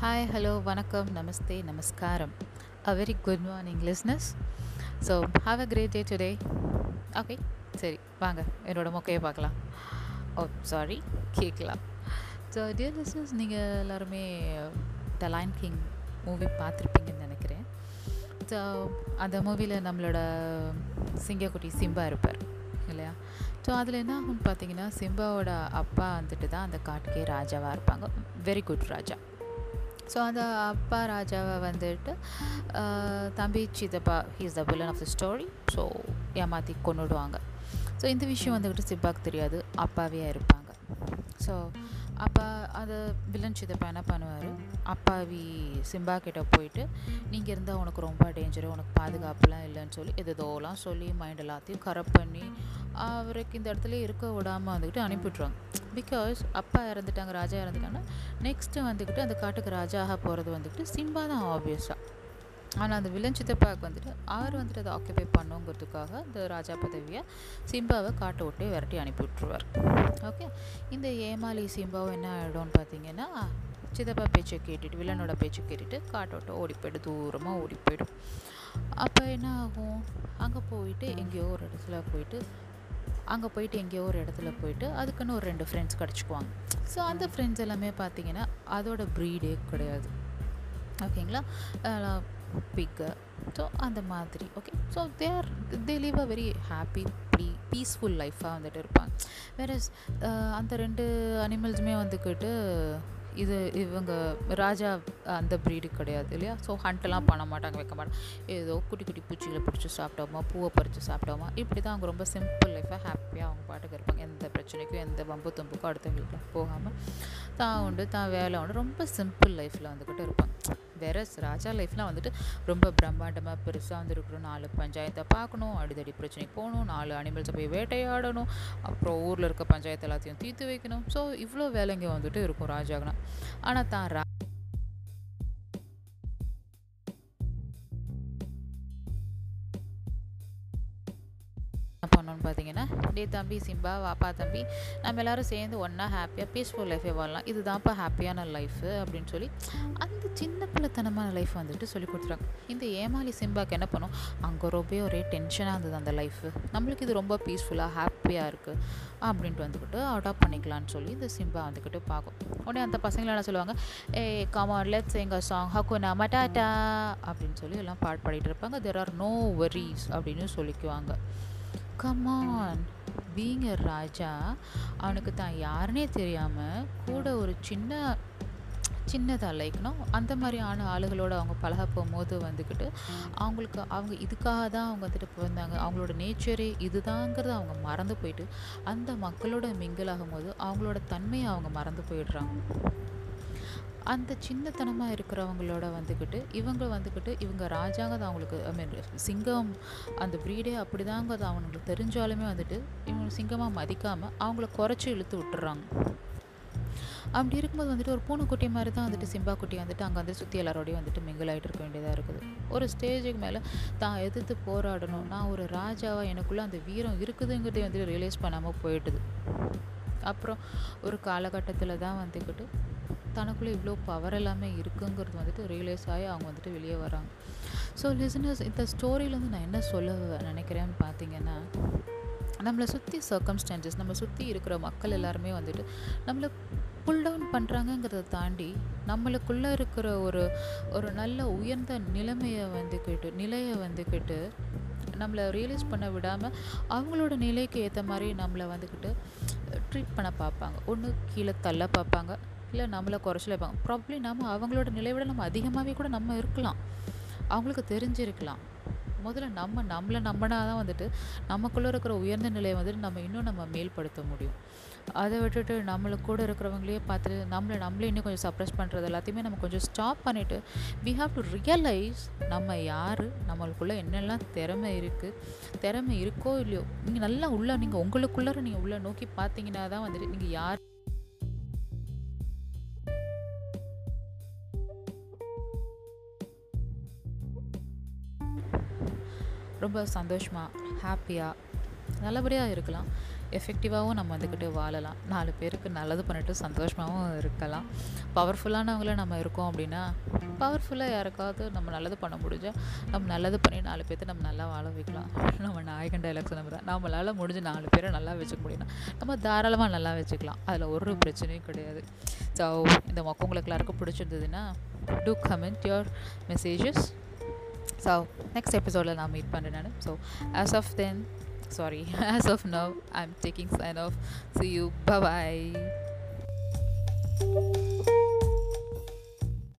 Hi hello வணக்கம் நமஸ்தே நமஸ்காரம். A very good morning listeners so have a great day today okay சரி வாங்க என்னோட மொக்கையை பார்க்கலாம். Oh, ஓ சாரி கேட்கலாம். ஸோ டியர் லிஸ்னஸ் நீங்கள் எல்லாருமே த லைன் கிங் மூவி பார்த்துருப்பீங்கன்னு நினைக்கிறேன். ஸோ அந்த மூவியில் நம்மளோட சிங்கக்குட்டி சிம்பா இருப்பார் இல்லையா? ஸோ அதில் என்ன ஆகும்னு பார்த்தீங்கன்னா சிம்பாவோட அப்பா வந்துட்டு தான் அந்த காட்டுக்கே ராஜாவாக இருப்பாங்க. வெரி குட் ராஜா. ஸோ அந்த அப்பா ராஜாவை வந்துட்டு தம்பி சித்தப்பா he's the villain of the story so ஏமாற்றி கொண்டுடுவாங்க ஸோ இந்த விஷயம் வந்துக்கிட்டு சிப்பாக்கு தெரியாது. அப்பாவே இருப்பாங்க. ஸோ அப்போ அதை வில்லன் சித்தப்பா என்ன பண்ணுவார்? அப்பாவி சிம்பா கிட்ட போயிட்டு நீங்கள் இருந்தால் உனக்கு ரொம்ப டேஞ்சரு உனக்கு பாதுகாப்புலாம் இல்லைன்னு சொல்லி எதோலாம் சொல்லி மைண்ட் எல்லாத்தையும் கரெக்ட் பண்ணி அவருக்கு இந்த இடத்துல இருக்க விடாமல் வந்துக்கிட்டு அனுப்பிவிட்ருவாங்க பிகாஸ் அப்பா இறந்துட்டாங்க ராஜா இறந்துட்டாங்கன்னா நெக்ஸ்ட்டு வந்துக்கிட்டு அந்த காட்டுக்கு ராஜா ஆக போகிறது வந்துக்கிட்டு சிம்பா தான் ஆப்வியஸாக ஆனால் அந்த வில்லன் சித்தப்பாவுக்கு வந்துட்டு அவர் வந்துட்டு அதை ஆக்கியபை பண்ணுங்கிறதுக்காக இந்த ராஜா பதவியை சிம்பாவை காட்டை விட்டு விரட்டி அனுப்பி விட்ருவார் ஓகே இந்த ஏமாளி சிம்பாவும் என்ன ஆகிடும்னு பார்த்தீங்கன்னா சித்தப்பா பேச்சை கேட்டுட்டு வில்லனோட பேச்சை கேட்டுட்டு காட்டை விட்டு ஓடி போய்ட்டு தூரமாக ஓடி போயிடும். அப்போ என்ன ஆகும்? அங்கே போயிட்டு எங்கேயோ ஒரு இடத்துல போயிட்டு அங்கே போயிட்டு எங்கேயோ ஒரு இடத்துல போயிட்டு அதுக்குன்னு ஒரு ரெண்டு ஃப்ரெண்ட்ஸ் கிடச்சிக்குவாங்க. ஸோ அந்த ஃப்ரெண்ட்ஸ் எல்லாமே பார்த்தீங்கன்னா அதோட ப்ரீடே கிடையாது. ஓகேங்களா பிக்கு ஸோ அந்த மாதிரி. Okay so there they live a very happy plea peaceful லைஃபாக வந்துட்டு இருப்பாங்க. வேற அந்த ரெண்டு அனிமல்ஸுமே வந்துக்கிட்டு இது இவங்க ராஜா அந்த ப்ரீடு கிடையாது இல்லையா? ஸோ ஹண்ட்டெல்லாம் பண்ண மாட்டாங்க வைக்க மாட்டாங்க. ஏதோ குட்டி குட்டி பூச்சிகளை பிடிச்சி சாப்பிட்டோமா பூவை பறித்து சாப்பிட்டோமா இப்படி தான் அவங்க ரொம்ப சிம்பிள் லைஃபாக ஹாப்பியாக அவங்க பாட்டுக்கு இருப்பாங்க. எந்த பிரச்சனைக்கும் எந்த வம்பு தும்புக்கும் அடுத்தவங்களுக்கு போகாமல் தான் உண்டு தான் வேலை உண்டு. ரொம்ப சிம்பிள் லைஃப்பில் வந்துக்கிட்டு இருப்பாங்க. வேற ராஜா லைஃப்லாம் வந்துட்டு ரொம்ப பிரம்மாண்டமாக பெருசாக வந்துருக்கணும். நாலு பஞ்சாயத்தை பார்க்கணும் அடிதடி பிரச்சனைக்கு போகணும் நாலு அனிமல்ஸை போய் வேட்டையாடணும் அப்புறம் ஊரில் இருக்க பஞ்சாயத்து எல்லாத்தையும் தீர்த்து வைக்கணும். ஸோ இவ்வளோ வேலைங்க வந்துட்டு இருக்கும் ராஜாக்குனா ஆனால் தான் ரா என்ன பார்த்தீங்கன்னா டே தம்பி சிம்பா வாப்பா தம்பி நம்ம எல்லாரும் சேர்ந்து ஒன்றா ஹாப்பியாக பீஸ்ஃபுல் லைஃபே வாழலாம். இதுதான்ப்பா ஹாப்பியான லைஃபு அப்படின்னு சொல்லி அந்த சின்ன பிள்ளைத்தனமான லைஃப் வந்துட்டு சொல்லி கொடுத்துறாங்க இந்த ஏமாளி சிம்பாக்கு என்ன பண்ணும்? அங்கே ரொம்ப ஒரே டென்ஷனாக இருந்தது அந்த லைஃபு நம்மளுக்கு இது ரொம்ப பீஸ்ஃபுல்லாக ஹாப்பியாக இருக்குது அப்படின்ட்டு வந்துக்கிட்டு அடாப்ட் பண்ணிக்கலாம்னு சொல்லி இந்த சிம்பா வந்துக்கிட்டு பார்க்கும். உடனே அந்த பசங்களை என்ன சொல்லுவாங்க? ஏ காமான் லெட்ஸ் எங்கள் சாங் ஹக்குனா மட்டாட்டா அப்படின்னு சொல்லி எல்லாம் பாட்டு பாடிட்டு இருப்பாங்க. தெர் ஆர் நோ வரிஸ் அப்படின்னு சொல்லிக்குவாங்க. கமான் பீங் எ ராஜா அவனுக்கு தான் யாருனே தெரியாமல் கூட ஒரு சின்ன சின்னதாக லைக்னா அந்த மாதிரியான ஆளுகளோட அவங்க பழக போகும்போது வந்துக்கிட்டு அவங்களுக்கு அவங்க இதுக்காக தான் அவங்க வந்துட்டு பிறந்தாங்க. அவங்களோட நேச்சரே இதுதாங்கிறத அவங்க மறந்து போயிட்டு அந்த மக்களோட மிங்கிள் ஆகும்போது அவங்களோட தன்மையை அவங்க மறந்து போயிடுறாங்க. அந்த சின்னத்தனமாக இருக்கிறவங்களோட வந்துக்கிட்டு இவங்க வந்துக்கிட்டு இவங்க ராஜாங்கிறது அவங்களுக்கு ஐ மீன் சிங்கம் அந்த ப்ரீடே அப்படிதாங்கிறது அவங்களுக்கு தெரிஞ்சாலுமே வந்துட்டு இவங்க சிங்கமாக மதிக்காமல் அவங்கள குறைச்சி இழுத்து விட்டுறாங்க. அப்படி இருக்கும்போது வந்துட்டு ஒரு பூனைக்குட்டி மாதிரி தான் வந்துட்டு சிம்பா குட்டி வந்துட்டு அங்கே வந்து சுற்றி எல்லாரோடையும் வந்துட்டு மிங்கிள் ஆகிட்டு இருக்க வேண்டியதாக இருக்குது. ஒரு ஸ்டேஜுக்கு மேலே தான் எதிர்த்து போராடணும். நான் ஒரு ராஜாவாக எனக்குள்ளே அந்த வீரம் இருக்குதுங்கிறதே வந்துட்டு ரியலைஸ் பண்ணாமல் போயிட்டுது. அப்புறம் ஒரு காலகட்டத்தில் தான் வந்துக்கிட்டு தனக்குள்ளே இவ்வளோ பவர் எல்லாமே இருக்குங்கிறது வந்துட்டு ரியலைஸ் ஆகி அவங்க வந்துட்டு வெளியே வராங்க. ஸோ லிசனர்ஸ் இந்த ஸ்டோரியிலேருந்து நான் என்ன சொல்ல நினைக்கிறேன்னு பார்த்தீங்கன்னா நம்மளை சுற்றி சர்க்கம்ஸ்டான்சஸ் நம்ம சுற்றி இருக்கிற மக்கள் எல்லாருமே வந்துட்டு நம்மளை புல் டவுன் பண்ணுறாங்கங்கிறத தாண்டி நம்மளுக்குள்ளே இருக்கிற ஒரு ஒரு நல்ல உயர்ந்த நிலைமையை வந்துக்கிட்டு நிலையை வந்துக்கிட்டு நம்மளை ரியலைஸ் பண்ண விடாமல் அவங்களோட நிலைக்கு ஏற்ற மாதிரி நம்மளை வந்துக்கிட்டு ட்ரீட் பண்ண பார்ப்பாங்க. ஒன்று கீழே தள்ள பார்ப்பாங்க. இல்லை நம்மளை குறைச்சல வைப்பாங்க. ப்ராப்ளி நம்ம அவங்களோட நிலையை விட நம்ம அதிகமாகவே கூட நம்ம இருக்கலாம். அவங்களுக்கு தெரிஞ்சிருக்கலாம். முதல்ல நம்ம நம்மளை நம்பினா தான் வந்துட்டு நமக்குள்ளே இருக்கிற உயர்ந்த நிலையை வந்துட்டு நம்ம இன்னும் நம்ம மேல்படுத்த முடியும். அதை விட்டுட்டு நம்மளுக்கு கூட இருக்கிறவங்களையே பார்த்துட்டு நம்மளை நம்மளே இன்னும் கொஞ்சம் சப்ரெஸ் பண்ணுறது எல்லாத்தையுமே நம்ம கொஞ்சம் ஸ்டாப் பண்ணிவிட்டு வி ஹாவ் டு ரியலைஸ் நம்ம யார் நம்மளுக்குள்ளே என்னெல்லாம் திறமை இருக்குது திறமை இருக்கோ இல்லையோ நீங்கள் நல்லா உள்ளே நீங்கள் உங்களுக்குள்ளார நீங்கள் உள்ளே நோக்கி பார்த்தீங்கன்னா தான் வந்துட்டு நீங்கள் யார் ரொம்ப சந்தோஷமாக ஹாப்பியாக நல்லபடியாக இருக்கலாம். எஃபெக்டிவாகவும் நம்ம வந்துக்கிட்டு வாழலாம். நாலு பேருக்கு நல்லது பண்ணிட்டு சந்தோஷமாகவும் இருக்கலாம். பவர்ஃபுல்லானவங்கள நம்ம இருக்கோம் அப்படின்னா பவர்ஃபுல்லாக யாருக்காவது நம்ம நல்லது பண்ண முடிஞ்சால் நம்ம நல்லது பண்ணி நாலு பேர்த்த நம்ம நல்லா வாழ வைக்கலாம். நம்ம நாயகன் டைலாக்ஸ் நம்ம தான். நம்மளால் முடிஞ்ச நாலு பேரை நல்லா வச்சுக்க முடியும்னா நம்ம தாராளமாக நல்லா வச்சுக்கலாம். அதில் ஒரு பிரச்சனையும் கிடையாது. ஸோ இந்த மொக்க உங்களுக்கு எல்லாருக்கும் பிடிச்சிருந்ததுன்னா do comment your messages so next எபிசோடில் நான் மீட் பண்ணுறேன் நான் so as of then sorry as of now i'm taking sign off see you bye bye